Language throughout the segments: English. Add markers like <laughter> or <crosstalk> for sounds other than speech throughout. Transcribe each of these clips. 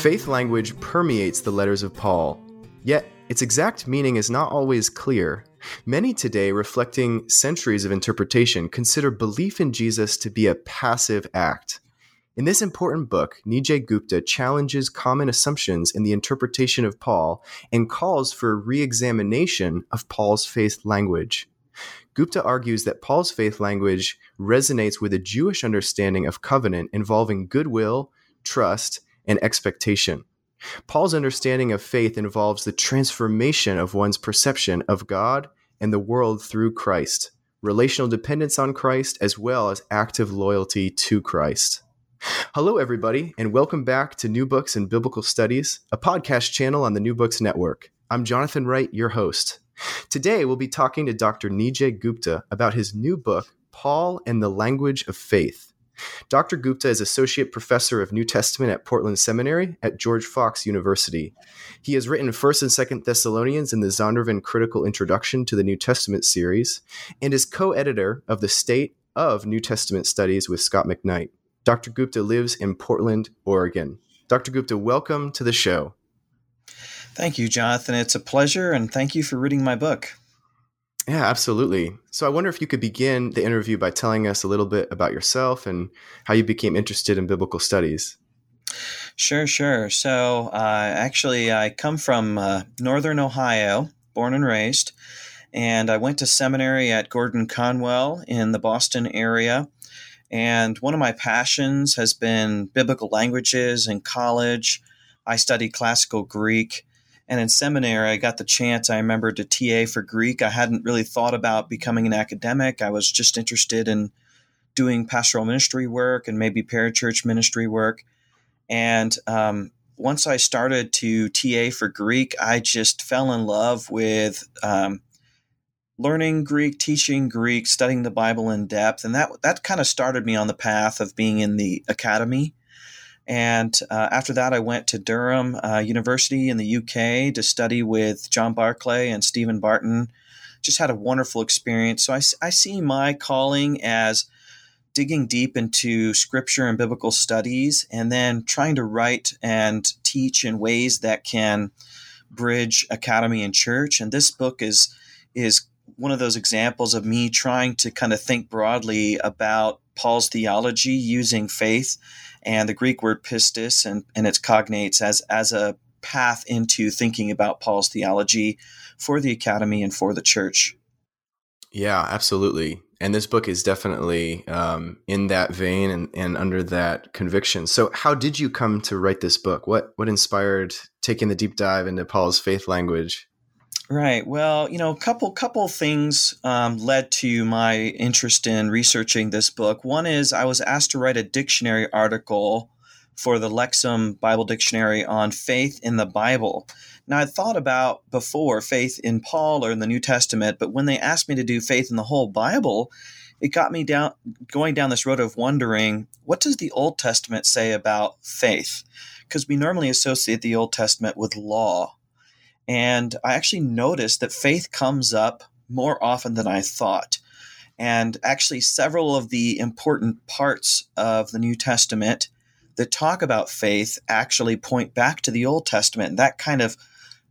Faith language permeates the letters of Paul, yet its exact meaning is not always clear. Many today, reflecting centuries of interpretation, consider belief in Jesus to be a passive act. In this important book, Nijay Gupta challenges common assumptions in the interpretation of Paul and calls for a re examination of Paul's faith language. Gupta argues that Paul's faith language resonates with a Jewish understanding of covenant involving goodwill, trust, and expectation. Paul's understanding of faith involves the transformation of one's perception of God and the world through Christ, relational dependence on Christ, as well as active loyalty to Christ. Hello, everybody, and welcome back to New Books and Biblical Studies, a podcast channel on the New Books Network. I'm Jonathan Wright, your host. Today, we'll be talking to Dr. Nijay Gupta about his new book, Paul and the Language of Faith Dr. Gupta is Associate Professor of New Testament at Portland Seminary at George Fox University. He has written 1st and 2nd Thessalonians in the Zondervan Critical Introduction to the New Testament series and is co editor of the State of New Testament Studies with Scot McKnight. Dr. Gupta lives in Portland, Oregon. Dr. Gupta, welcome to the show. Thank you, Jonathan. It's a pleasure, and thank you for reading my book. Yeah, absolutely. So I wonder if you could begin the interview by telling us a little bit about yourself and how you became interested in biblical studies. Sure, sure. So uh, actually, I come from uh, Northern Ohio, born and raised, and I went to seminary at Gordon Conwell in the Boston area. And one of my passions has been biblical languages in college. I studied classical Greek and in seminary, I got the chance, I remember, to TA for Greek. I hadn't really thought about becoming an academic. I was just interested in doing pastoral ministry work and maybe parachurch ministry work. And um, once I started to TA for Greek, I just fell in love with um, learning Greek, teaching Greek, studying the Bible in depth, and that that kind of started me on the path of being in the academy. And uh, after that, I went to Durham uh, University in the UK to study with John Barclay and Stephen Barton. Just had a wonderful experience. So I, I see my calling as digging deep into scripture and biblical studies and then trying to write and teach in ways that can bridge academy and church. And this book is is one of those examples of me trying to kind of think broadly about Paul's theology using faith and the Greek word pistis and, and its cognates as, as a path into thinking about Paul's theology for the academy and for the church. Yeah, absolutely. And this book is definitely um, in that vein and, and under that conviction. So, how did you come to write this book? What what inspired taking the deep dive into Paul's faith language? Right. Well, you know, a couple couple things um, led to my interest in researching this book. One is I was asked to write a dictionary article for the Lexham Bible Dictionary on faith in the Bible. Now, I'd thought about before faith in Paul or in the New Testament, but when they asked me to do faith in the whole Bible, it got me down going down this road of wondering what does the Old Testament say about faith? Because we normally associate the Old Testament with law and I actually noticed that faith comes up more often than I thought. And actually, several of the important parts of the New Testament that talk about faith actually point back to the Old Testament. And that kind of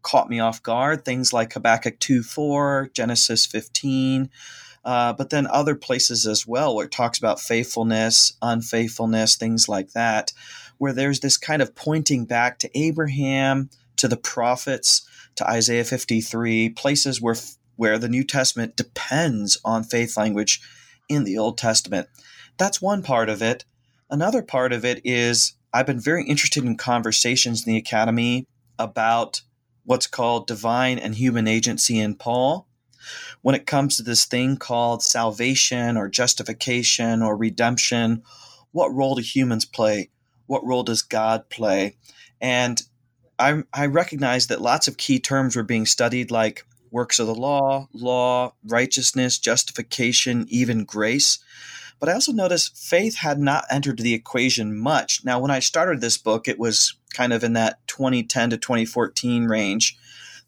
caught me off guard. Things like Habakkuk 2 4, Genesis 15, uh, but then other places as well where it talks about faithfulness, unfaithfulness, things like that, where there's this kind of pointing back to Abraham, to the prophets, to Isaiah 53, places where where the New Testament depends on faith language in the Old Testament. That's one part of it. Another part of it is I've been very interested in conversations in the academy about what's called divine and human agency in Paul. when it comes to this thing called salvation or justification or redemption. What role do humans play? What role does God play? And I, I recognize that lots of key terms were being studied, like works of the law, law, righteousness, justification, even grace. But I also noticed faith had not entered the equation much. Now, when I started this book, it was kind of in that 2010 to 2014 range.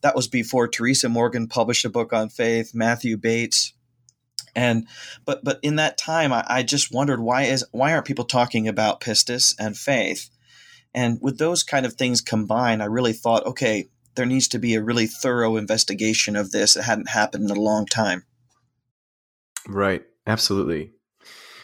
That was before Teresa Morgan published a book on faith, Matthew Bates. And but but in that time I, I just wondered why is why aren't people talking about pistis and faith? And with those kind of things combined, I really thought, okay, there needs to be a really thorough investigation of this. It hadn't happened in a long time. Right. Absolutely.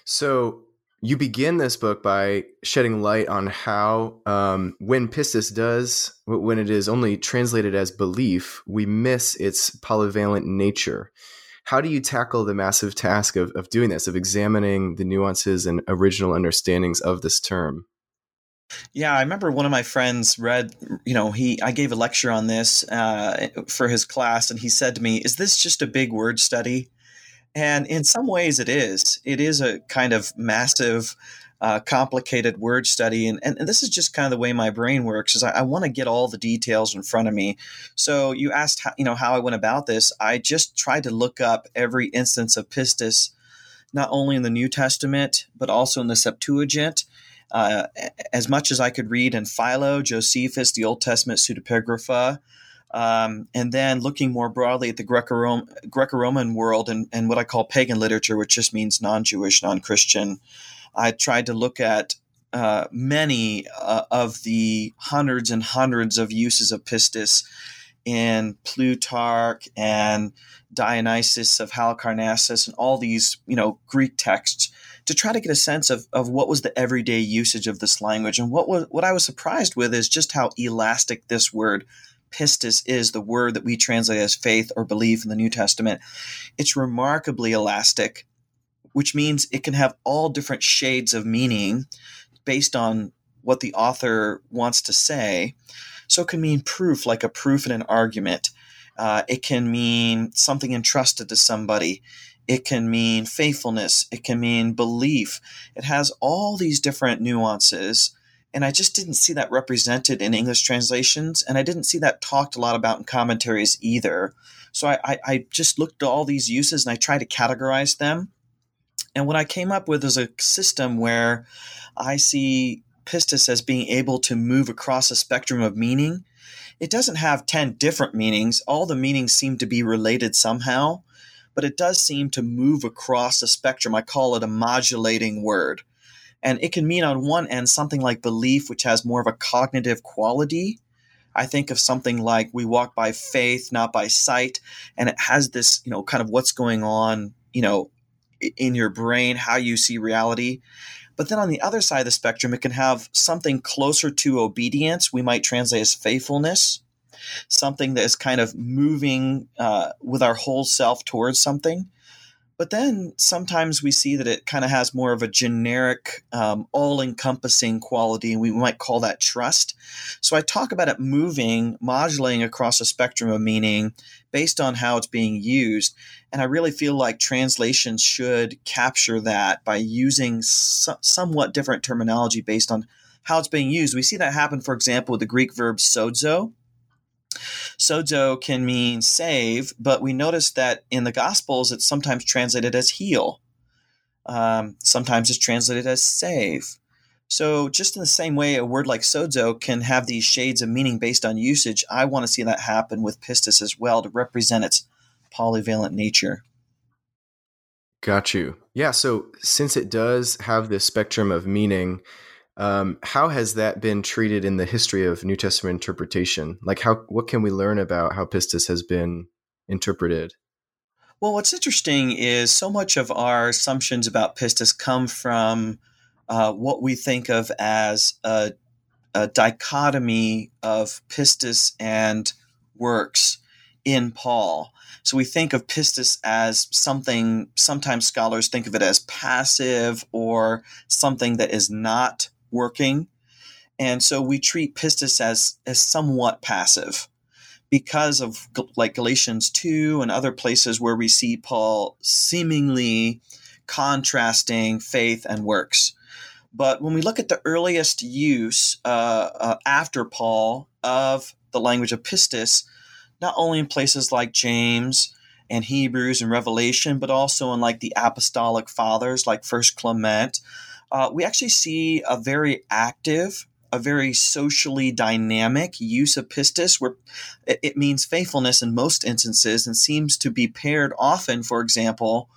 So you begin this book by shedding light on how, um, when pistis does, when it is only translated as belief, we miss its polyvalent nature. How do you tackle the massive task of, of doing this, of examining the nuances and original understandings of this term? Yeah, I remember one of my friends read, you know, he I gave a lecture on this uh, for his class, and he said to me, "Is this just a big word study?" And in some ways, it is. It is a kind of massive, uh, complicated word study, and, and, and this is just kind of the way my brain works. Is I, I want to get all the details in front of me. So you asked, how, you know, how I went about this. I just tried to look up every instance of pistis, not only in the New Testament but also in the Septuagint uh, as much as I could read in Philo, Josephus, the Old Testament pseudepigrapha, um, and then looking more broadly at the Greco-Roman world and, and what I call pagan literature, which just means non-Jewish, non-Christian. I tried to look at uh, many uh, of the hundreds and hundreds of uses of pistis in Plutarch and Dionysius of Halicarnassus and all these, you know, Greek texts to try to get a sense of, of what was the everyday usage of this language. And what was what I was surprised with is just how elastic this word pistis is, the word that we translate as faith or belief in the New Testament. It's remarkably elastic, which means it can have all different shades of meaning based on what the author wants to say. So it can mean proof, like a proof in an argument. Uh, it can mean something entrusted to somebody. It can mean faithfulness. It can mean belief. It has all these different nuances. And I just didn't see that represented in English translations. And I didn't see that talked a lot about in commentaries either. So I, I, I just looked at all these uses and I tried to categorize them. And what I came up with is a system where I see pistis as being able to move across a spectrum of meaning. It doesn't have 10 different meanings. All the meanings seem to be related somehow but it does seem to move across the spectrum. I call it a modulating word. And it can mean on one end something like belief, which has more of a cognitive quality. I think of something like we walk by faith, not by sight. And it has this, you know, kind of what's going on, you know, in your brain, how you see reality. But then on the other side of the spectrum, it can have something closer to obedience. We might translate as faithfulness something that is kind of moving uh, with our whole self towards something. But then sometimes we see that it kind of has more of a generic, um, all encompassing quality, and we might call that trust. So I talk about it moving, modulating across a spectrum of meaning based on how it's being used. And I really feel like translations should capture that by using so- somewhat different terminology based on how it's being used. We see that happen, for example, with the Greek verb sozo, Sozo can mean save, but we notice that in the Gospels it's sometimes translated as heal. Um, sometimes it's translated as save. So, just in the same way, a word like sozo can have these shades of meaning based on usage, I want to see that happen with pistis as well to represent its polyvalent nature. Got you. Yeah. So, since it does have this spectrum of meaning, um, how has that been treated in the history of New Testament interpretation? Like, how what can we learn about how pistis has been interpreted? Well, what's interesting is so much of our assumptions about pistis come from uh, what we think of as a, a dichotomy of pistis and works in Paul. So we think of pistis as something, sometimes scholars think of it as passive or something that is not working. And so we treat pistis as, as somewhat passive because of like Galatians 2 and other places where we see Paul seemingly contrasting faith and works. But when we look at the earliest use uh, uh, after Paul of the language of pistis, not only in places like James and Hebrews and Revelation, but also in like the apostolic fathers like First Clement, uh, we actually see a very active, a very socially dynamic use of pistis, where it, means faithfulness in most instances and seems to be paired often, for example,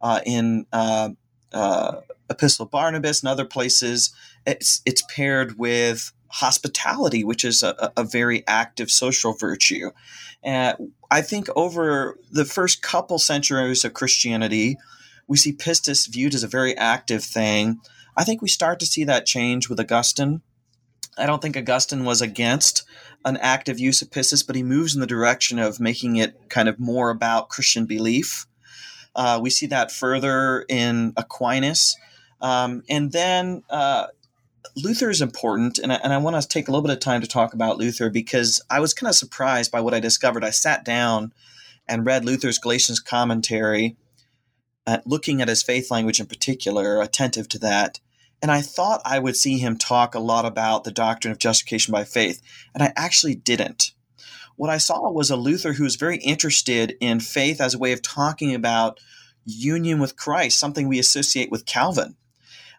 uh, in uh, uh, Epistle Barnabas and other places, it's, it's paired with hospitality, which is a, a very active social virtue. And I think over the first couple centuries of Christianity, we see pistis viewed as a very active thing. I think we start to see that change with Augustine. I don't think Augustine was against an active use of pistis, but he moves in the direction of making it kind of more about Christian belief. Uh, we see that further in Aquinas. Um, and then uh, Luther is important, and I, and I want to take a little bit of time to talk about Luther because I was kind of surprised by what I discovered. I sat down and read Luther's Galatians commentary, uh, looking at his faith language in particular, attentive to that. And I thought I would see him talk a lot about the doctrine of justification by faith, and I actually didn't. What I saw was a Luther who was very interested in faith as a way of talking about union with Christ, something we associate with Calvin.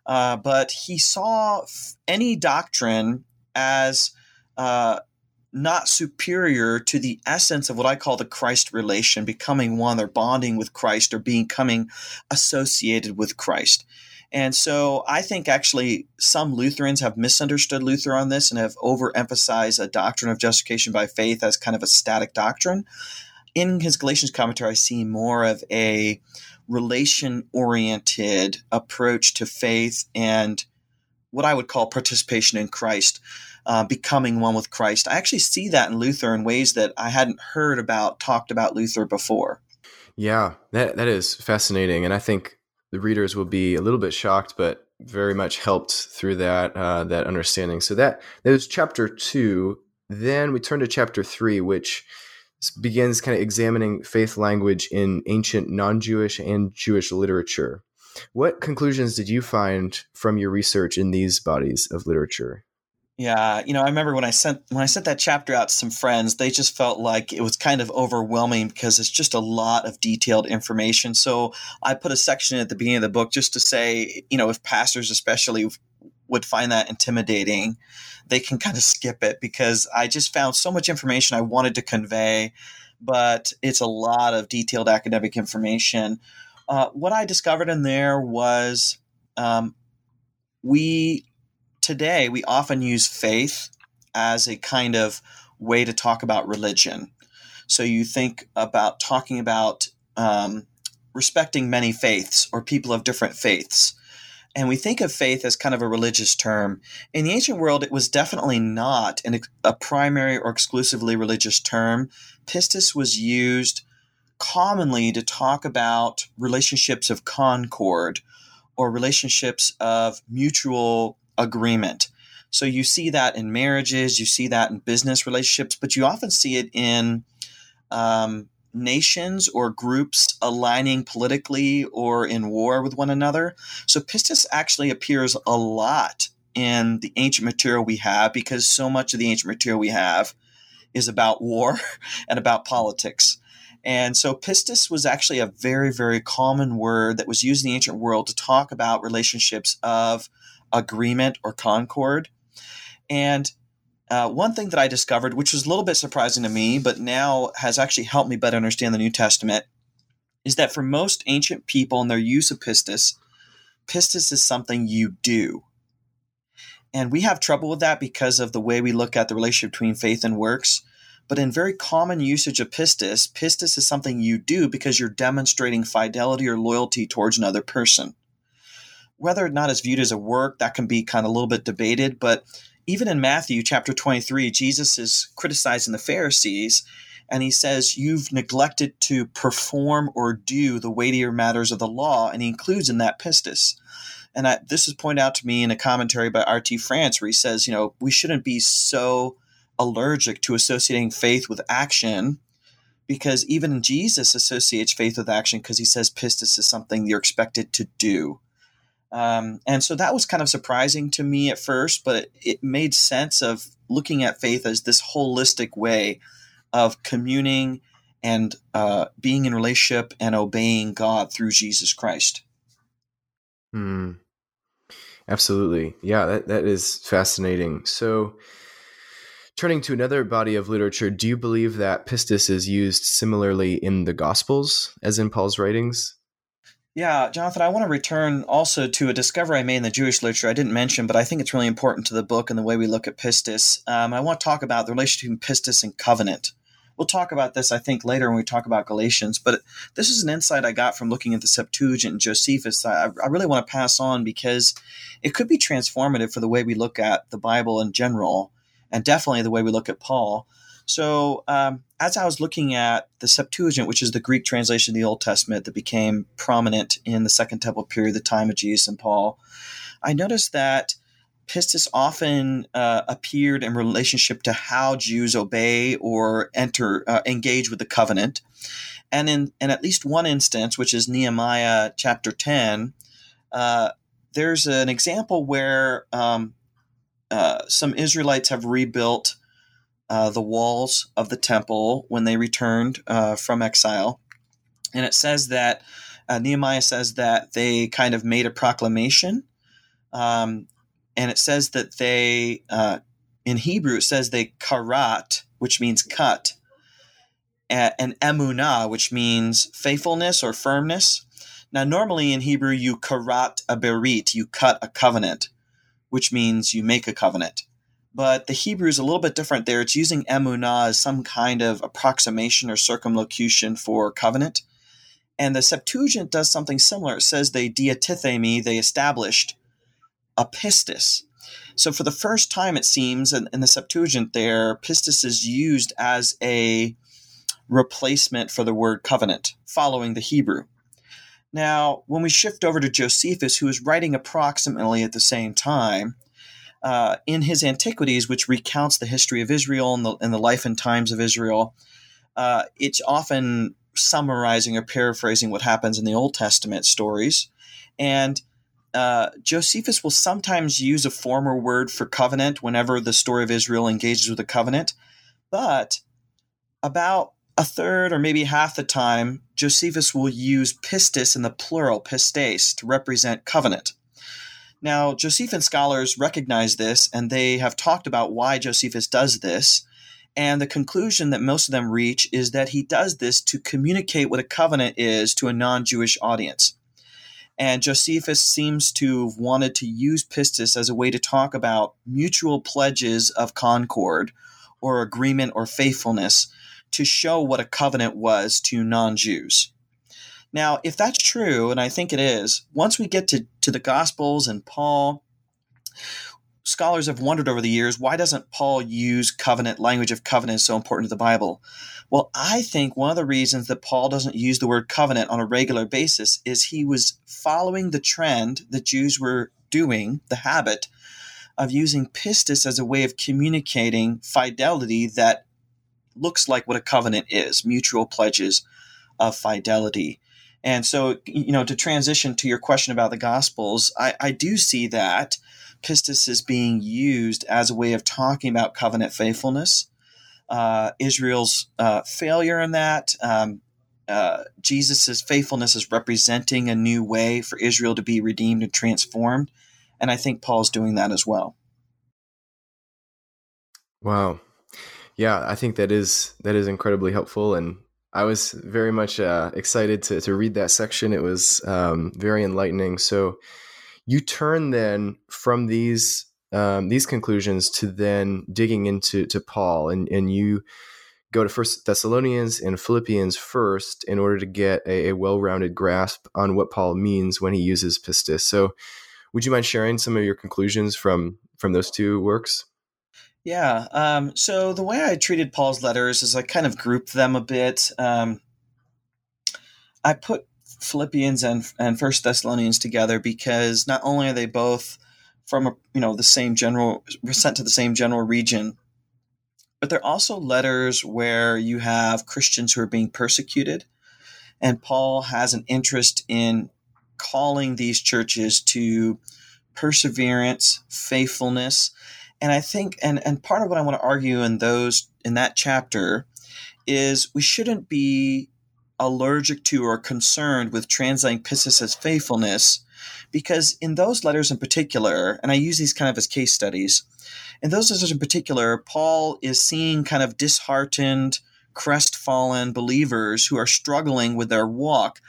Uh, but he saw any doctrine as uh, not superior to the essence of what I call the Christ relation, becoming one or bonding with Christ or becoming associated with Christ. And so I think actually some Lutherans have misunderstood Luther on this and have overemphasized a doctrine of justification by faith as kind of a static doctrine. In his Galatians commentary, I see more of a relation oriented approach to faith and what I would call participation in Christ, uh, becoming one with Christ. I actually see that in Luther in ways that I hadn't heard about, talked about Luther before. Yeah, that, that is fascinating. And I think the readers will be a little bit shocked, but very much helped through that uh, that understanding. So that was chapter two. Then we turn to chapter three, which begins kind of examining faith language in ancient non-Jewish and Jewish literature. What conclusions did you find from your research in these bodies of literature? Yeah, you know, I remember when I sent when I sent that chapter out to some friends, they just felt like it was kind of overwhelming because it's just a lot of detailed information. So I put a section at the beginning of the book just to say, you know, if pastors especially would find that intimidating, they can kind of skip it because I just found so much information I wanted to convey, but it's a lot of detailed academic information. Uh, what I discovered in there was um, we today we often use faith as a kind of way to talk about religion. So you think about talking about um, respecting many faiths or people of different faiths. And we think of faith as kind of a religious term. In the ancient world, it was definitely not an, a primary or exclusively religious term. Pistis was used commonly to talk about relationships of concord or relationships of mutual agreement. So you see that in marriages, you see that in business relationships, but you often see it in um, nations or groups aligning politically or in war with one another. So pistis actually appears a lot in the ancient material we have because so much of the ancient material we have is about war <laughs> and about politics. And so pistis was actually a very, very common word that was used in the ancient world to talk about relationships of agreement or concord. And uh, one thing that I discovered, which was a little bit surprising to me, but now has actually helped me better understand the New Testament, is that for most ancient people and their use of pistis, pistis is something you do. And we have trouble with that because of the way we look at the relationship between faith and works. But in very common usage of pistis, pistis is something you do because you're demonstrating fidelity or loyalty towards another person whether or not it's viewed as a work, that can be kind of a little bit debated. But even in Matthew chapter 23, Jesus is criticizing the Pharisees and he says, You've neglected to perform or do the weightier matters of the law. And he includes in that pistis. And I, this is pointed out to me in a commentary by R.T. France, where he says, You know, we shouldn't be so allergic to associating faith with action because even Jesus associates faith with action because he says pistis is something you're expected to do. Um, and so that was kind of surprising to me at first, but it, made sense of looking at faith as this holistic way of communing and uh, being in relationship and obeying God through Jesus Christ. Hmm. Absolutely. Yeah, that, that is fascinating. So, turning to another body of literature, do you believe that pistis is used similarly in the Gospels as in Paul's writings? Yeah, Jonathan, I want to return also to a discovery I made in the Jewish literature I didn't mention, but I think it's really important to the book and the way we look at pistis. Um, I want to talk about the relationship between pistis and covenant. We'll talk about this, I think, later when we talk about Galatians, but this is an insight I got from looking at the Septuagint and Josephus I, I really want to pass on because it could be transformative for the way we look at the Bible in general, and definitely the way we look at Paul. So, um, as I was looking at the Septuagint, which is the Greek translation of the Old Testament that became prominent in the Second Temple period, the time of Jesus and Paul, I noticed that pistis often uh, appeared in relationship to how Jews obey or enter uh, engage with the covenant. And in, in at least one instance, which is Nehemiah chapter 10, uh, there's an example where um, uh, some Israelites have rebuilt uh, the walls of the temple when they returned uh, from exile. And it says that Nehemiah says that they kind of made a proclamation um, and it says that they uh, in Hebrew it says they karat, which means cut, and emunah, which means faithfulness or firmness. Now, normally in Hebrew, you karat a berit, you cut a covenant, which means you make a covenant. But the Hebrew is a little bit different there. It's using emunah as some kind of approximation or circumlocution for covenant. And the Septuagint does something similar. It says they diatithemi, they established, a pistis. So for the first time, it seems in, in the Septuagint, there pistis is used as a replacement for the word covenant, following the Hebrew. Now, when we shift over to Josephus, who is writing approximately at the same time, uh, in his Antiquities, which recounts the history of Israel and the, and the life and times of Israel, uh, it's often summarizing or paraphrasing what happens in the Old Testament stories. And uh, Josephus will sometimes use a former word for covenant whenever the story of Israel engages with a covenant, but about a third or maybe half the time, Josephus will use pistis in the plural, pistes, to represent covenant. Now, Josephan scholars recognize this and they have talked about why Josephus does this. And the conclusion that most of them reach is that he does this to communicate what a covenant is to a non Jewish audience. And Josephus seems to have wanted to use pistis as a way to talk about mutual pledges of concord or agreement or faithfulness to show what a covenant was to non Jews. Now, if that's true, and I think it is, once we get to, to the Gospels and Paul, scholars have wondered over the years why doesn't Paul use covenant language of covenant is so important to the Bible? Well, I think one of the reasons that Paul doesn't use the word covenant on a regular basis is he was following the trend that Jews were doing, the habit of using pistis as a way of communicating fidelity that looks like what a covenant is mutual pledges of fidelity. And so, you know, to transition to your question about the Gospels, I, I do see that pistis is being used as a way of talking about covenant faithfulness uh, Israel's uh, failure in that. Um, uh, Jesus' faithfulness is representing a new way for Israel to be redeemed and transformed. And I think Paul's doing that as well. Wow. Yeah, I think that is that is incredibly helpful, and I was very much uh, excited to to read that section. It was um, very enlightening. So, you turn then from these um, these conclusions to then digging into to Paul, and and you go to First Thessalonians and Philippians first in order to get a, a well-rounded grasp on what Paul means when he uses pistis. So, would you mind sharing some of your conclusions from from those two works? Yeah. Um, so the way I treated Paul's letters is I kind of grouped them a bit. Um, I put Philippians and and First Thessalonians together because not only are they both from a, you know the same general sent to the same general region but they're also letters where you have Christians who are being persecuted. And Paul has an interest in calling these churches to perseverance, faithfulness. And I think, and, and part of what I want to argue in those, in that chapter is we shouldn't be allergic to or concerned with translating pistis as faithfulness because in those letters in particular, and I use these kind of as case studies, in those letters in particular, Paul is seeing kind of disheartened, crestfallen believers who are struggling with their walk.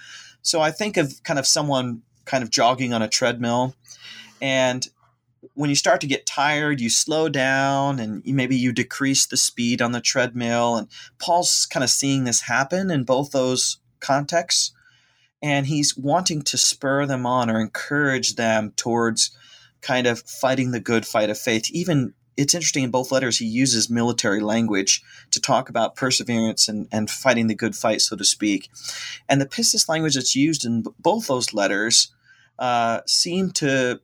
So I think of kind of someone kind of jogging on a treadmill and when you start to get tired, you slow down and maybe you decrease the speed on the treadmill. And Paul's kind of seeing this happen in both those contexts. And he's wanting to spur them on or encourage them towards kind of fighting the good fight of faith. Even it's interesting in both letters, he uses military language to talk about perseverance and, and fighting the good fight, so to speak. And the pistis language that's used in both those letters uh, seem to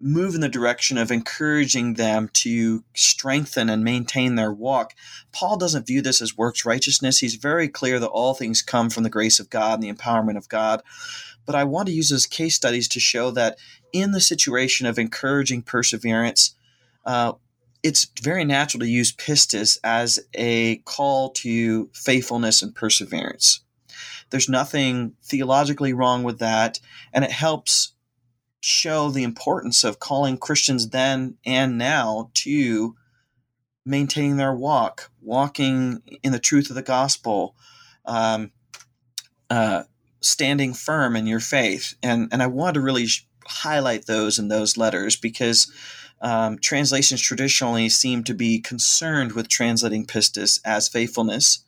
move in the direction of encouraging them to strengthen and maintain their walk. Paul doesn't view this as works righteousness. He's very clear that all things come from the grace of God and the empowerment of God. But I want to use those case studies to show that in the situation of encouraging perseverance, uh, it's very natural to use pistis as a call to faithfulness and perseverance. There's nothing theologically wrong with that, and it helps show the importance of calling Christians then and now to maintaining their walk, walking in the truth of the gospel, um, uh, standing firm in your faith. And, and I want to really sh- highlight those in those letters because um, translations traditionally seem to be concerned with translating pistis as faithfulness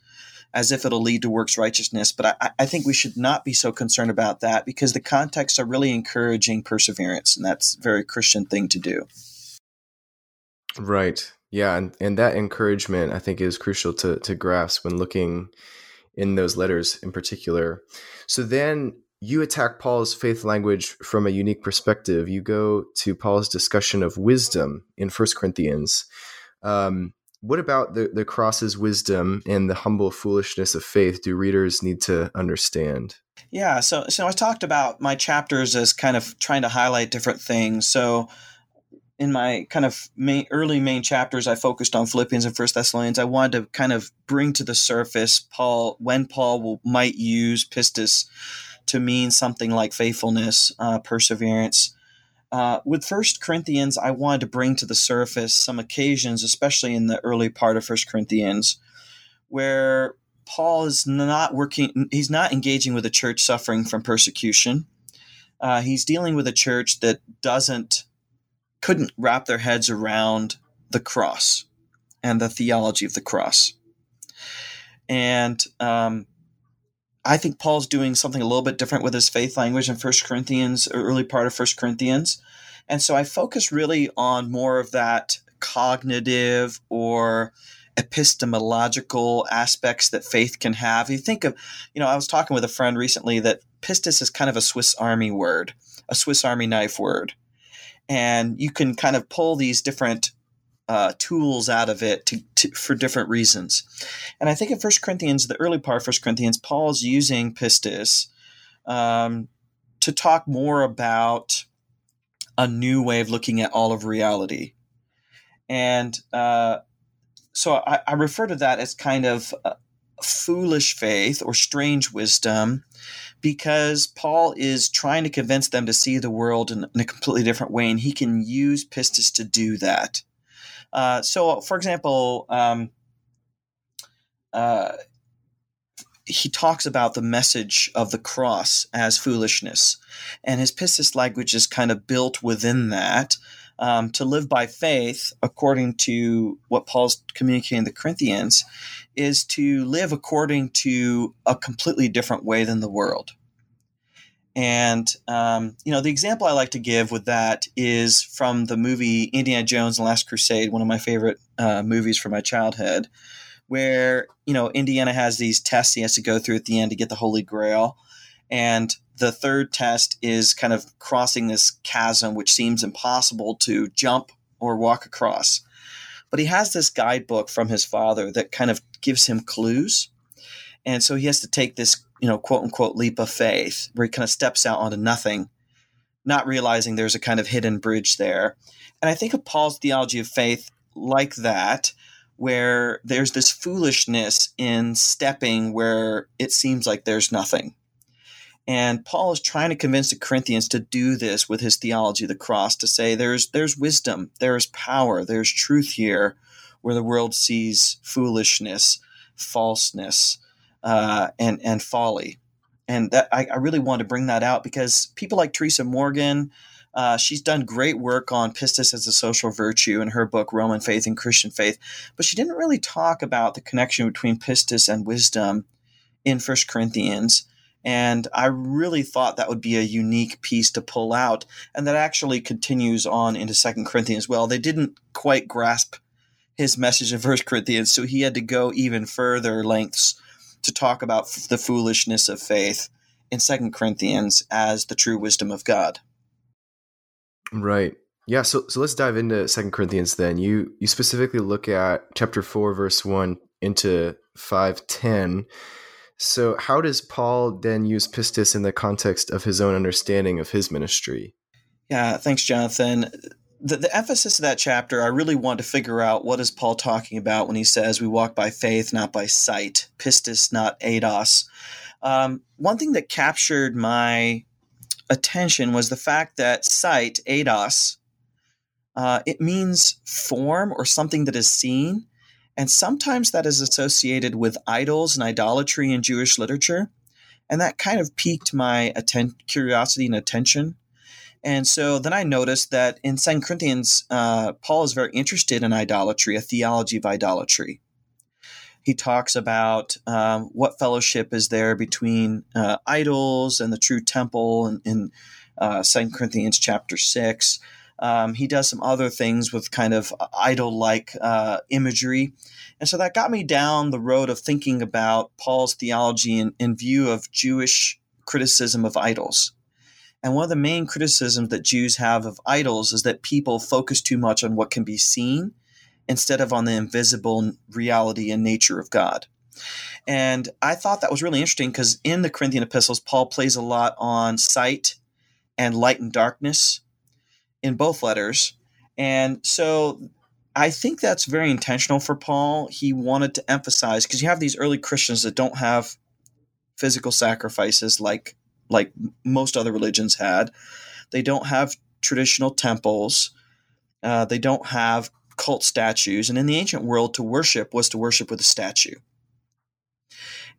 as if it'll lead to works righteousness. But I, I, think we should not be so concerned about that because the contexts are really encouraging perseverance, and that's a very Christian thing to do. Right. Yeah, and, and that encouragement I think is crucial to to grasp when looking in those letters in particular. So then you attack Paul's faith language from a unique perspective. You go to Paul's discussion of wisdom in First Corinthians. Um, what about the, the cross's wisdom and the humble foolishness of faith do readers need to understand? Yeah, so so I talked about my chapters as kind of trying to highlight different things. So in my kind of main, early main chapters, I focused on Philippians and First Thessalonians. I wanted to kind of bring to the surface Paul when Paul will, might use pistis to mean something like faithfulness, uh, perseverance, uh, with First Corinthians, I wanted to bring to the surface some occasions, especially in the early part of First Corinthians, where Paul is not working, he's not engaging with a church suffering from persecution. Uh, he's dealing with a church that doesn't, couldn't wrap their heads around the cross and the theology of the cross. And um, I think Paul's doing something a little bit different with his faith language in First Corinthians, early part of First Corinthians. And so I focus really on more of that cognitive or epistemological aspects that faith can have. You think of, you know, I was talking with a friend recently that pistis is kind of a Swiss Army word, a Swiss Army knife word. And you can kind of pull these different uh, tools out of it to, to, for different reasons. And I think in First Corinthians, the early part of First Corinthians, Paul's using pistis um, to talk more about a new way of looking at all of reality. And uh, so I, I, refer to that as kind of foolish faith or strange wisdom because Paul is trying to convince them to see the world in, in a completely different way, and he can use pistis to do that. Uh, so, for example, um, uh, he talks about the message of the cross as foolishness, and his pistis language is kind of built within that. Um, to live by faith, according to what Paul's communicating to the Corinthians, is to live according to a completely different way than the world. And um, you know, the example I like to give with that is from the movie Indiana Jones and the Last Crusade, one of my favorite uh, movies from my childhood, where you know Indiana has these tests he has to go through at the end to get the Holy Grail, and the third test is kind of crossing this chasm which seems impossible to jump or walk across. but he has this guidebook from his father that kind of gives him clues. And so he has to take this, you know, quote unquote leap of faith where he kind of steps out onto nothing, not realizing there's a kind of hidden bridge there. And I think of Paul's theology of faith like that, where there's this foolishness in stepping where it seems like there's nothing. And Paul is trying to convince the Corinthians to do this with his theology of the cross, to say there's there's wisdom, there's power, there's truth here, where the world sees foolishness, falseness, uh, and and folly. And that I, I, really want to bring that out because people like Teresa Morgan, uh, she's done great work on pistis as a social virtue in her book Roman Faith and Christian Faith, but she didn't really talk about the connection between pistis and wisdom in First Corinthians. And I really thought that would be a unique piece to pull out, and that actually continues on into Second Corinthians. Well, they didn't quite grasp his message in First Corinthians, so he had to go even further lengths to talk about the foolishness of faith in Second Corinthians as the true wisdom of God. Right. Yeah. So so let's dive into Second Corinthians then. You you specifically look at chapter four, verse one into five ten so, how does Paul then use pistis in the context of his own understanding of his ministry? Yeah, thanks, Jonathan. The, the emphasis of that chapter, I really want to figure out what is Paul talking about when he says we walk by faith, not by sight. Pistis, not eidos. Um, one thing that captured my attention was the fact that sight, eidos, uh, it means form or something that is seen. And sometimes that is associated with idols and idolatry in Jewish literature. And that kind of piqued my atten- curiosity and attention. And so then I noticed that in Second Corinthians, uh, Paul is very interested in idolatry, a theology of idolatry. He talks about um, what fellowship is there between uh, idols and the true temple in, in uh, 2 Corinthians chapter 6. Um, he does some other things with kind of idol like uh, imagery. And so that got me down the road of thinking about Paul's theology in, in view of Jewish criticism of idols. And one of the main criticisms that Jews have of idols is that people focus too much on what can be seen instead of on the invisible reality and nature of God. And I thought that was really interesting because in the Corinthian epistles, Paul plays a lot on sight and light and darkness in both letters. And so I think that's very intentional for Paul. He wanted to emphasize because you have these early Christians that don't have physical sacrifices like like most other religions had. They don't have traditional temples. Uh, they don't have cult statues. And in the ancient world, to worship was to worship with a statue.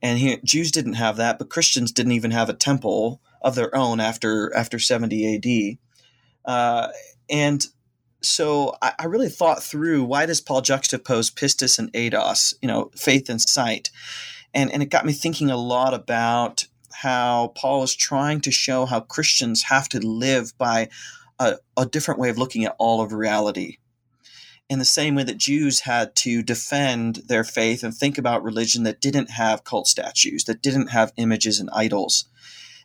And Jews didn't have that, but Christians didn't even have a temple of their own after after 70 AD. Uh, and so I, I, really thought through why does Paul juxtapose pistis and eidos, you know, faith and sight, and and it got me thinking a lot about how Paul is trying to show how Christians have to live by a, a different way of looking at all of reality. In the same way that Jews had to defend their faith and think about religion that didn't have cult statues, that didn't have images and idols.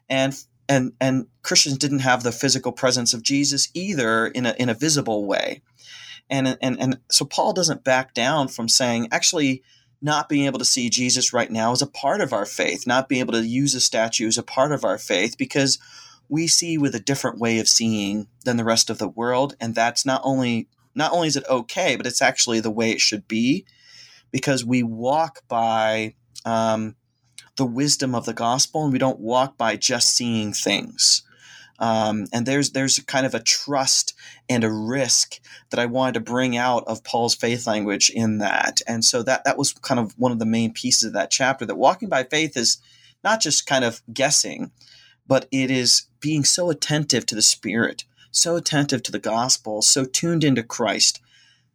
And and and Christians didn't have the physical presence of Jesus either in a in a visible way. And and and so Paul doesn't back down from saying actually not being able to see Jesus right now is a part of our faith, not being able to use a statue is a part of our faith because we see with a different way of seeing than the rest of the world and that's not only not only is it okay, but it's actually the way it should be because we walk by um, the wisdom of the gospel and we don't walk by just seeing things. Um, and there's there's kind of a trust and a risk that I wanted to bring out of Paul's faith language in that, and so that that was kind of one of the main pieces of that chapter. That walking by faith is not just kind of guessing, but it is being so attentive to the Spirit, so attentive to the gospel, so tuned into Christ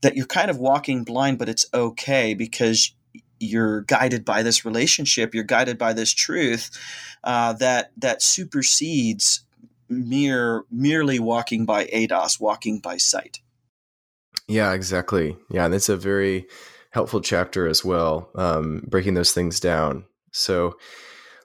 that you're kind of walking blind, but it's okay because you're guided by this relationship you're guided by this truth uh, that that supersedes mere merely walking by eidos, walking by sight yeah exactly yeah that's a very helpful chapter as well um, breaking those things down so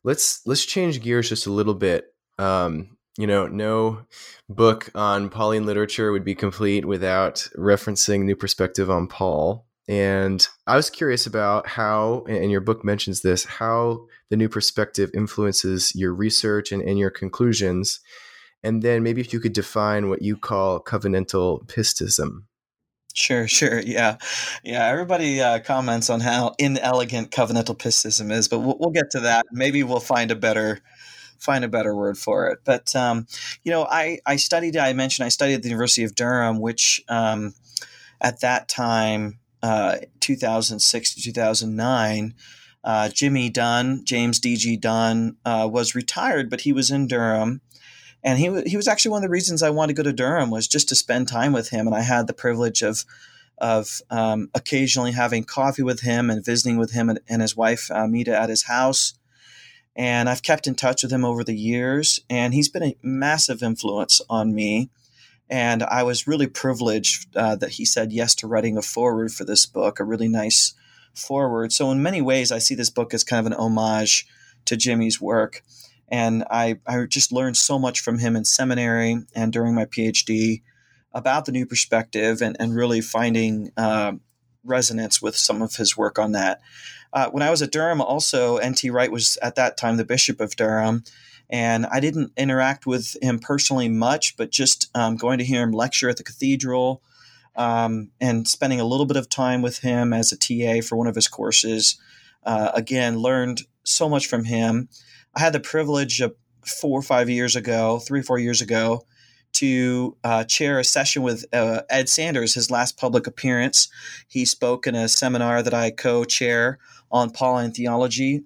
let's let's change gears just a little bit um, you know, no book on Pauline literature would be complete without referencing New Perspective on Paul. And I was curious about how, and your book mentions this, how the new perspective influences your research and, and your conclusions. And then maybe if you could define what you call covenantal pistism. Sure, sure. Yeah. Yeah. Everybody uh, comments on how inelegant covenantal pistism is, but we'll, we'll, get to that. Maybe we'll find a better find a better word for it. But um, you know, I I studied. I mentioned I studied at the University of Durham, which um, at that time, uh, 2006 to 2009. Uh, Jimmy Dunn, James D.G. Dunn, uh, was retired, but he was in Durham, and he he was actually one of the reasons I wanted to go to Durham was just to spend time with him, and I had the privilege of of um, occasionally having coffee with him and visiting with him and, and his wife uh, Meta at his house and I've kept in touch with him over the years, and he's been a massive influence on me. And I was really privileged uh, that he said yes to writing a foreword for this book, a really nice foreword. So, in many ways, I see this book as kind of an homage to Jimmy's work. And I, I just learned so much from him in seminary and during my PhD about the new perspective and, and really finding uh, resonance with some of his work on that. Uh, when I was at Durham, also, N.T. Wright was at that time the Bishop of Durham. And I didn't interact with him personally much, but just um, going to hear him lecture at the cathedral um, and spending a little bit of time with him as a TA for one of his courses. Uh, again, learned so much from him. I had the privilege of four or five years ago, three or four years ago, to uh, chair a session with uh, Ed Sanders, his last public appearance. He spoke in a seminar that I co chair on Pauline theology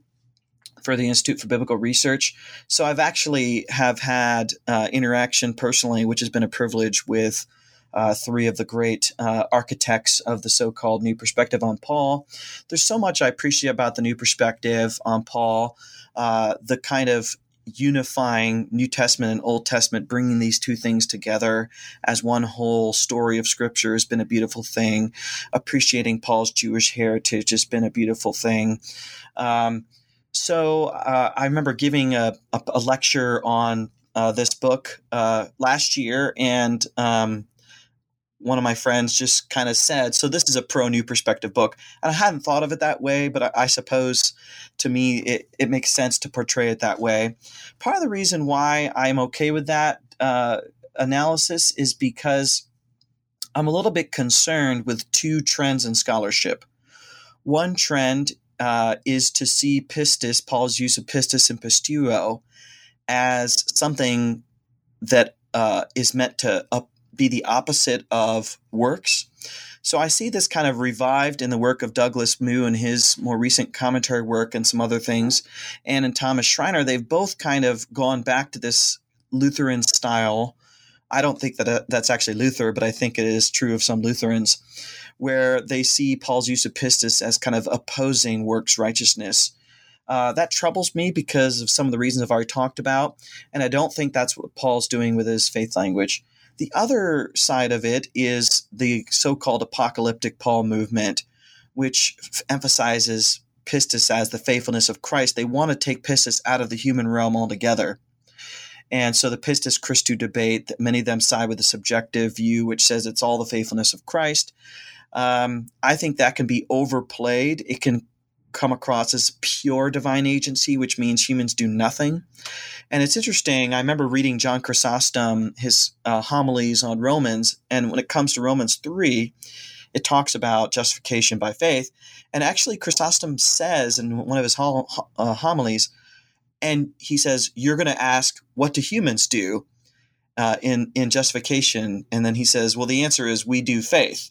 for the Institute for Biblical Research. So I've actually have had uh, interaction personally, which has been a privilege with uh, three of the great uh, architects of the so-called New Perspective on Paul. There's so much I appreciate about the New Perspective on Paul, uh, the kind of unifying New Testament and Old Testament, bringing these two things together as one whole story of Scripture has been a beautiful thing. Appreciating Paul's Jewish heritage has been a beautiful thing. Um, so uh, I remember giving a, a, a lecture on uh, this book uh, last year, and um, one of my friends just kind of said, "So this is a pro new perspective book," and I hadn't thought of it that way, but I, I, suppose to me it, it makes sense to portray it that way. Part of the reason why I'm okay with that uh, analysis is because I'm a little bit concerned with two trends in scholarship. One trend uh, is to see pistis, Paul's use of pistis and pisteuo, as something that uh, is meant to up be the opposite of works. So I see this kind of revived in the work of Douglas Moo and his more recent commentary work and some other things. And in Thomas Schreiner, they've both kind of gone back to this Lutheran style. I don't think that uh, that's actually Luther, but I think it is true of some Lutherans, where they see Paul's use of pistis as kind of opposing works righteousness. Uh, that troubles me because of some of the reasons I've already talked about, and I don't think that's what Paul's doing with his faith language. The other side of it is the so called apocalyptic Paul movement, which f- emphasizes pistis as the faithfulness of Christ. They want to take pistis out of the human realm altogether. And so the pistis Christu debate, many of them side with the subjective view, which says it's all the faithfulness of Christ. Um, I think that can be overplayed. It can come across as pure divine agency, which means humans do nothing. And it's interesting. I remember reading John Chrysostom, his uh, homilies on Romans, and when it comes to Romans 3, it talks about justification by faith. And actually, Chrysostom says in one of his uh, homilies, and he says, You're going to ask, what do humans do uh, in, in justification? And then he says, Well, the answer is, we do faith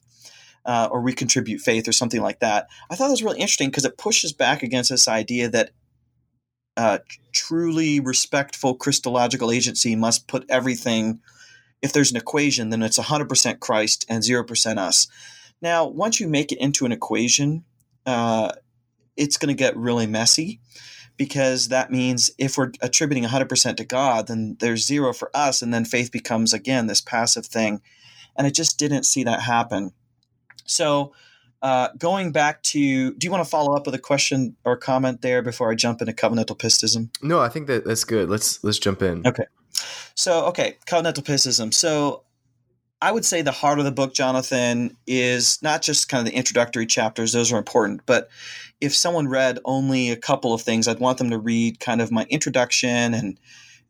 uh, or we contribute faith or something like that. I thought that was really interesting because it pushes back against this idea that uh, truly respectful Christological agency must put everything. If there's an equation, then it's 100% Christ and 0% us. Now, once you make it into an equation, uh, it's going to get really messy because that means if we're attributing 100% to God, then there's zero for us, and then faith becomes, again, this passive thing. And I just didn't see that happen. So, uh, going back to, do you want to follow up with a question or comment there before I jump into covenantal pistism? No, I think that that's good. Let's let's jump in. Okay. So, okay, covenantal pistism. So, I would say the heart of the book, Jonathan, is not just kind of the introductory chapters, those are important, but if someone read only a couple of things, I'd want them to read kind of my introduction and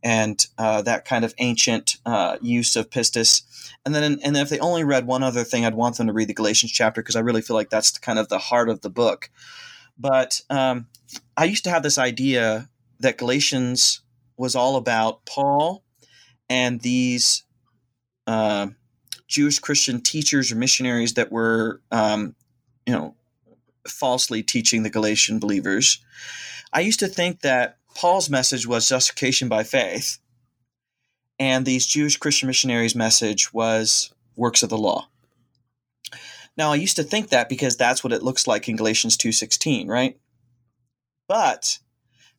and uh, that kind of ancient uh, use of pistis. And then, and then if they only read one other thing, I'd want them to read the Galatians chapter because I really feel like that's kind of the heart of the book. But um, I used to have this idea that Galatians was all about Paul and these uh, Jewish Christian teachers or missionaries that were, um, you know, falsely teaching the Galatian believers. I used to think that Paul's message was justification by faith, and these Jewish Christian missionaries' message was works of the law. Now, I used to think that because that's what it looks like in Galatians 2:16, right? But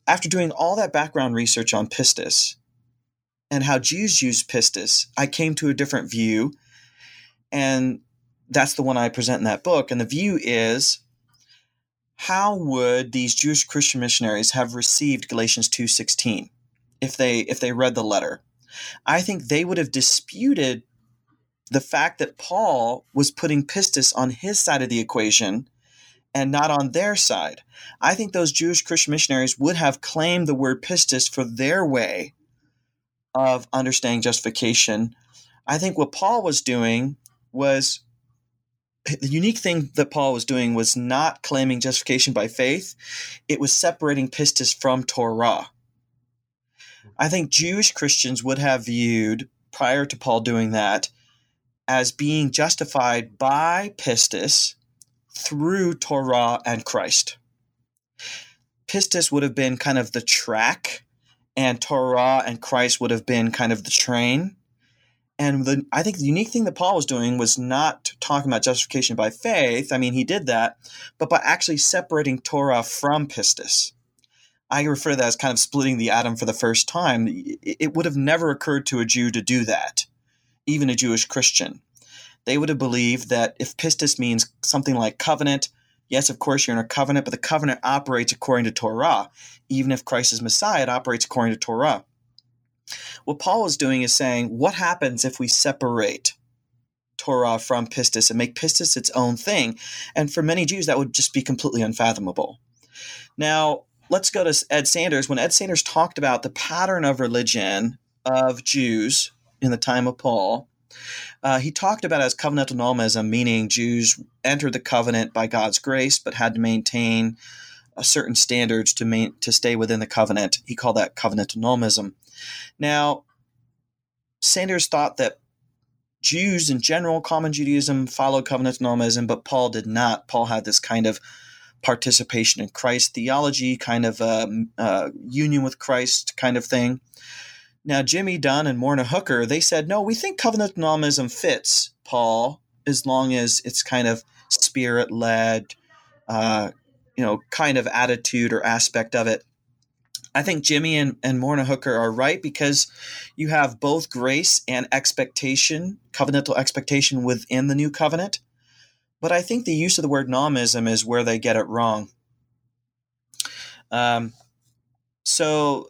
after doing all that background research on pistis and how Jews use pistis, I came to a different view, and that's the one I present in that book. And the view is how would these Jewish Christian missionaries have received Galatians 2:16 if they if they read the letter? I think they would have disputed the fact that Paul was putting pistis on his side of the equation and not on their side. I think those Jewish Christian missionaries would have claimed the word pistis for their way of understanding justification. I think what Paul was doing was the unique thing that Paul was doing was not claiming justification by faith, it was separating pistis from Torah. I think Jewish Christians would have viewed, prior to Paul doing that, as being justified by pistis through Torah and Christ. Pistis would have been kind of the track, and Torah and Christ would have been kind of the train. And the, I think the unique thing that Paul was doing was not talking about justification by faith. I mean, he did that, but by actually separating Torah from pistis. I refer to that as kind of splitting the atom for the first time. It would have never occurred to a Jew to do that, even a Jewish Christian. They would have believed that if pistis means something like covenant, yes, of course you're in a covenant, but the covenant operates according to Torah. Even if Christ is Messiah, it operates according to Torah. What Paul is doing is saying, what happens if we separate Torah from pistis and make pistis its own thing? And for many Jews, that would just be completely unfathomable. Now, let's go to Ed Sanders. When Ed Sanders talked about the pattern of religion of Jews in the time of Paul, uh, he talked about as covenantal nomism, meaning Jews entered the covenant by God's grace, but had to maintain a certain standards to main, to stay within the covenant. He called that covenantal nomism. Now, Sanders thought that Jews in general, common Judaism, followed covenant nomism, but Paul did not. Paul had this kind of participation in Christ theology, kind of a, um, uh, union with Christ kind of thing. Now, Jimmy Dunn and Morna Hooker, they said, no, we think covenant nomism fits Paul as long as it's kind of spirit led, uh, you know, kind of attitude or aspect of it. I think Jimmy and, and Morna Hooker are right because you have both grace and expectation, covenantal expectation within the new covenant. But I think the use of the word nomism is where they get it wrong. Um, so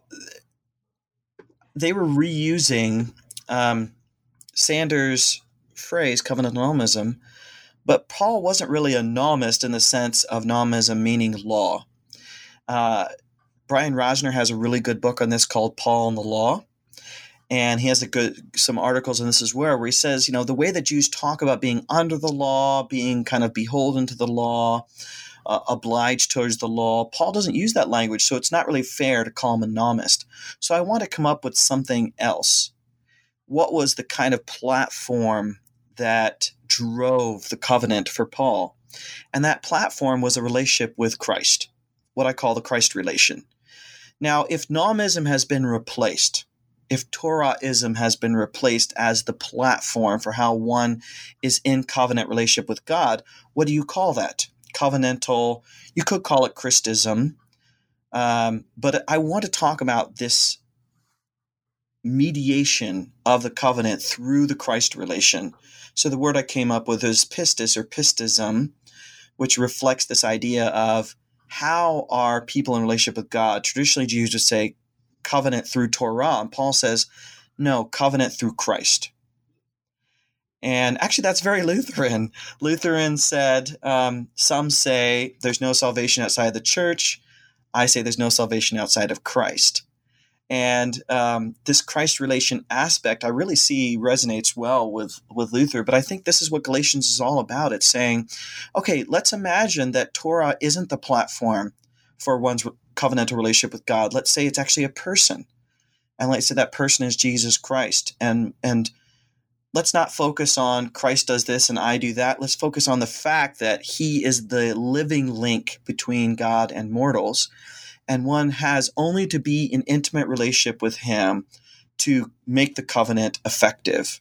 they were reusing um, Sanders' phrase, covenant nomism, but Paul wasn't really a nomist in the sense of nomism meaning law. Uh, Brian Rosner has a really good book on this called Paul and the Law. And he has a good some articles in this as well, where he says, you know, the way that Jews talk about being under the law, being kind of beholden to the law, uh, obliged towards the law, Paul doesn't use that language, so it's not really fair to call him a nomist. So I want to come up with something else. What was the kind of platform that drove the covenant for Paul? And that platform was a relationship with Christ, what I call the Christ relation. Now, if nomism has been replaced, if Torahism has been replaced as the platform for how one is in covenant relationship with God, what do you call that? Covenantal. You could call it Christism. Um, but I want to talk about this mediation of the covenant through the Christ relation. So the word I came up with is pistis or pistism, which reflects this idea of how are people in relationship with God? Traditionally, Jews would say covenant through Torah. And Paul says, No, covenant through Christ. And actually, that's very <laughs> Lutheran. Lutheran said, um, some say there's no salvation outside the church. I say there's no salvation outside of Christ. And um, this Christ relation aspect, I really see resonates well with, with Luther. But I think this is what Galatians is all about. It's saying, okay, let's imagine that Torah isn't the platform for one's covenantal relationship with God. Let's say it's actually a person. And let's say that person is Jesus Christ. And, and let's not focus on Christ does this and I do that. Let's focus on the fact that he is the living link between God and mortals. And one has only to be in intimate relationship with him to make the covenant effective.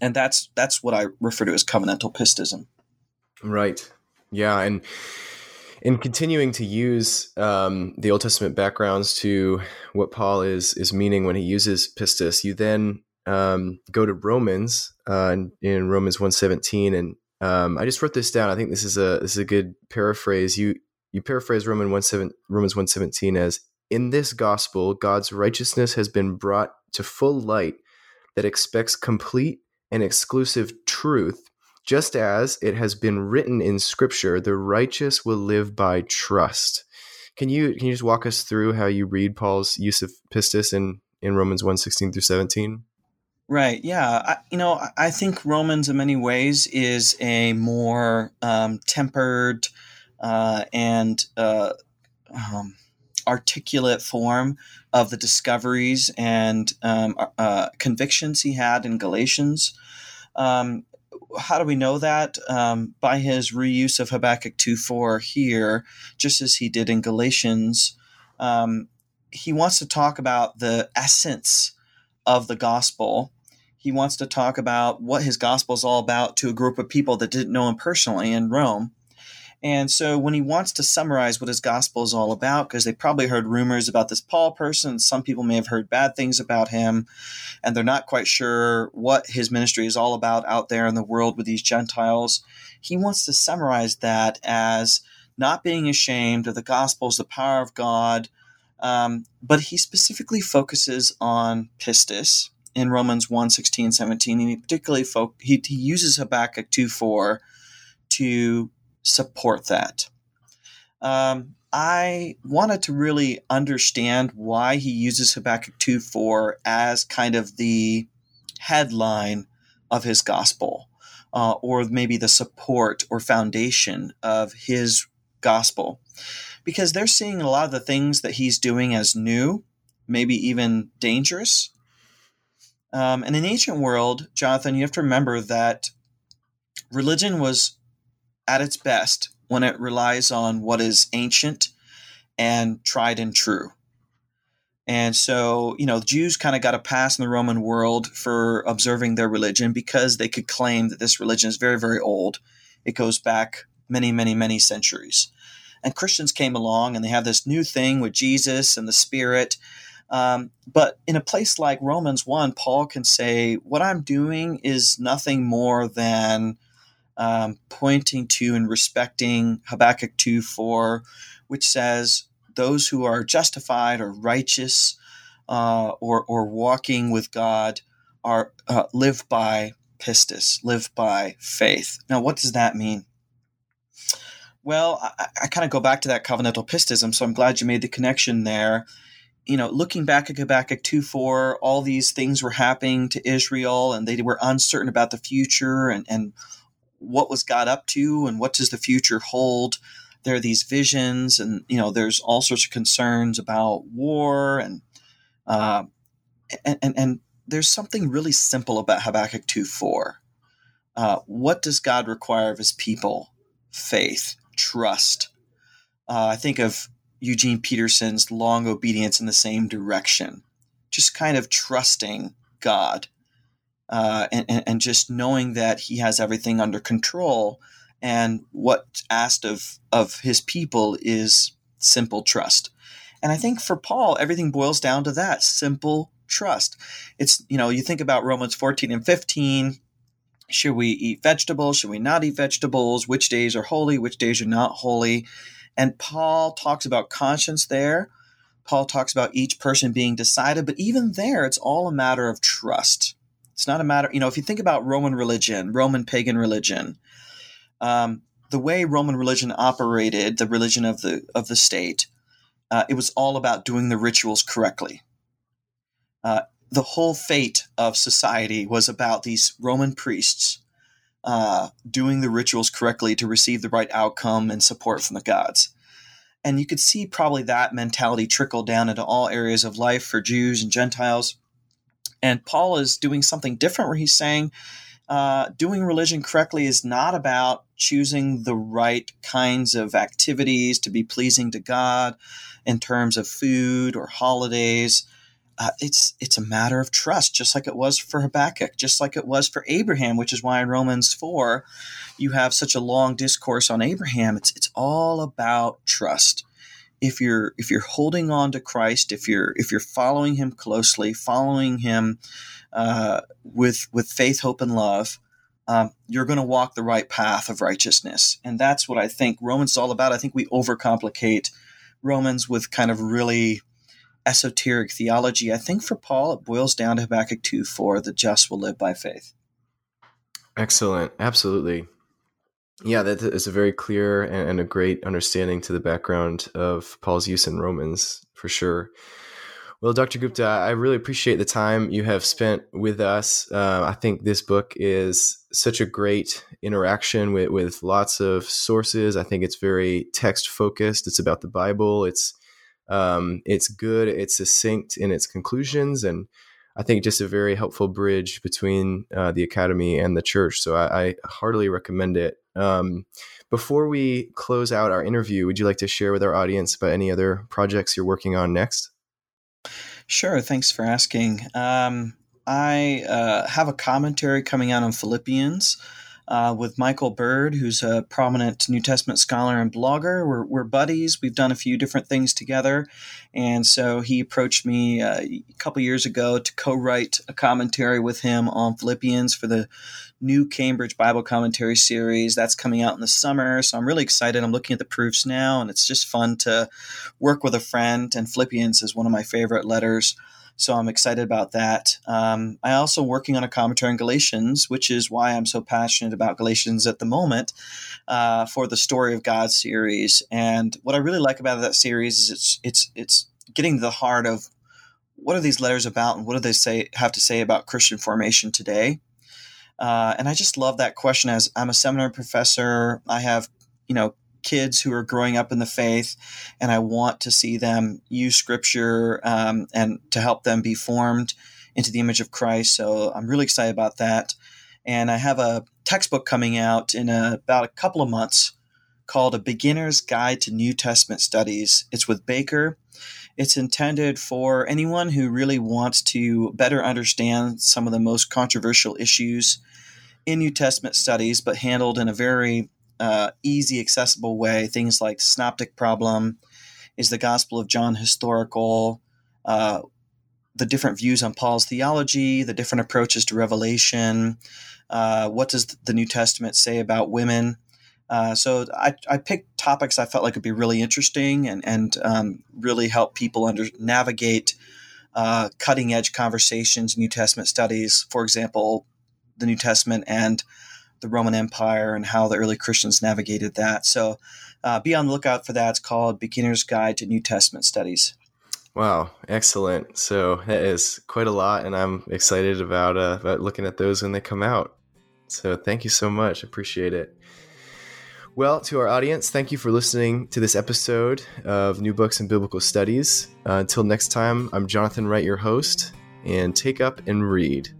And that's that's what I refer to as covenantal pistism. Right. Yeah, and in continuing to use um, the Old Testament backgrounds to what Paul is is meaning when he uses pistis, you then um, go to Romans uh, in, Romans one seventeen, and um, I just wrote this down. I think this is a this is a good paraphrase. You you paraphrase Roman one seven Romans one seventeen as in this gospel, God's righteousness has been brought to full light that expects complete and exclusive truth, just as it has been written in Scripture, the righteous will live by trust. Can you can you just walk us through how you read Paul's use of pistis in in Romans one sixteen through seventeen? Right. Yeah. I, you know, I think Romans, in many ways, is a more um, tempered uh, and uh, um, articulate form of the discoveries and um, uh, uh convictions he had in Galatians. Um, how do we know that? Um, by his reuse of Habakkuk 2 4 here, just as he did in Galatians. Um, he wants to talk about the essence of the gospel he wants to talk about what his gospel is all about to a group of people that didn't know him personally in Rome. And so when he wants to summarize what his gospel is all about, because they probably heard rumors about this Paul person, some people may have heard bad things about him, and they're not quite sure what his ministry is all about out there in the world with these Gentiles, he wants to summarize that as not being ashamed of the gospel is the power of God, um, but he specifically focuses on pistis, in Romans 1 16, 17. And he particularly fo- he, he uses Habakkuk 2 4 to support that. Um, I wanted to really understand why he uses Habakkuk 2 4 as kind of the headline of his gospel, uh, or maybe the support or foundation of his gospel. Because they're seeing a lot of the things that he's doing as new, maybe even dangerous, um, in an ancient world, Jonathan, you have to remember that religion was at its best when it relies on what is ancient and tried and true. And so, you know, the Jews kind of got a pass in the Roman world for observing their religion because they could claim that this religion is very, very old. It goes back many, many, many centuries. And Christians came along and they have this new thing with Jesus and the Spirit um, but in a place like Romans 1, Paul can say, What I'm doing is nothing more than um, pointing to and respecting Habakkuk 2 4, which says, Those who are justified or righteous uh, or, or walking with God are uh, live by pistis, live by faith. Now, what does that mean? Well, I, I kind of go back to that covenantal pistism, so I'm glad you made the connection there you know, looking back at Habakkuk 2 4, all these things were happening to Israel and they were uncertain about the future and, and what was God up to and what does the future hold. There are these visions and, you know, there's all sorts of concerns about war and, uh, and, and, and there's something really simple about Habakkuk 2 4. Uh, what does God require of his people? Faith, trust. Uh, I think of Eugene Peterson's long obedience in the same direction, just kind of trusting God uh, and, and, just knowing that He has everything under control. And what's asked of, of His people is simple trust. And I think for Paul, everything boils down to that simple trust. It's, you know, you think about Romans 14 and 15. Should we eat vegetables? Should we not eat vegetables? Which days are holy? Which days are not holy? And Paul talks about conscience there, Paul talks about each person being decided, but even there, it's all a matter of trust. It's not a matter, you know, if you think about Roman religion, Roman pagan religion, um, the way Roman religion operated, the religion of the of the state, uh, it was all about doing the rituals correctly. Uh, the whole fate of society was about these Roman priests uh, doing the rituals correctly to receive the right outcome and support from the gods. And you could see probably that mentality trickle down into all areas of life for Jews and Gentiles. And Paul is doing something different where he's saying, uh, doing religion correctly is not about choosing the right kinds of activities to be pleasing to God in terms of food or holidays. Uh, it's it's a matter of trust, just like it was for Habakkuk, just like it was for Abraham, which is why in Romans four, you have such a long discourse on Abraham. It's it's all about trust. If you're if you're holding on to Christ, if you're if you're following Him closely, following Him uh, with with faith, hope, and love, um, you're going to walk the right path of righteousness, and that's what I think Romans is all about. I think we overcomplicate Romans with kind of really esoteric theology. I think for Paul, it boils down to Habakkuk 2 4, the just will live by faith. Excellent. Absolutely. Yeah, that is a very clear and a great understanding to the background of Paul's use in Romans, for sure. Well, Dr. Gupta, I really appreciate the time you have spent with us. Uh, I think this book is such a great interaction with, with lots of sources. I think it's very text focused. It's about the Bible. It's um, it's good. It's succinct in its conclusions, and I think just a very helpful bridge between uh, the academy and the church. So I, I heartily recommend it. Um, before we close out our interview, would you like to share with our audience about any other projects you're working on next? Sure. Thanks for asking. Um, I uh, have a commentary coming out on Philippians uh, with Michael Bird, who's a prominent New Testament scholar and blogger. We're, we're buddies. We've done a few different things together. And so he approached me uh, a couple years ago to co write a commentary with him on Philippians for the new Cambridge Bible Commentary series. That's coming out in the summer. So I'm really excited. I'm looking at the proofs now, and it's just fun to work with a friend. And Philippians is one of my favorite letters. So I'm excited about that. Um, I also working on a commentary on Galatians, which is why I'm so passionate about Galatians at the moment uh, for the Story of God series. And what I really like about that series is it's it's it's getting to the heart of what are these letters about and what do they say have to say about Christian formation today. Uh, and I just love that question. As I'm a seminary professor, I have you know kids who are growing up in the faith, and I want to see them use Scripture um, and to help them be formed into the image of Christ. So I'm really excited about that. And I have a textbook coming out in a, about a couple of months called A Beginner's Guide to New Testament Studies. It's with Baker. It's intended for anyone who really wants to better understand some of the most controversial issues in New Testament studies, but handled in a very uh, easy, accessible way. Things like synoptic problem, is the Gospel of John historical, uh, the different views on Paul's theology, the different approaches to Revelation. Uh, what does the New Testament say about women? Uh, so I, I, picked topics I felt like would be really interesting and, and um, really help people under navigate uh, cutting edge conversations, New Testament studies. For example, the New Testament and the Roman Empire and how the early Christians navigated that. So uh, be on the lookout for that. It's called Beginner's Guide to New Testament Studies. Wow, excellent. So that is quite a lot, and I'm excited about, uh, about looking at those when they come out. So thank you so much. Appreciate it. Well, to our audience, thank you for listening to this episode of New Books and Biblical Studies. Uh, until next time, I'm Jonathan Wright, your host, and take up and read.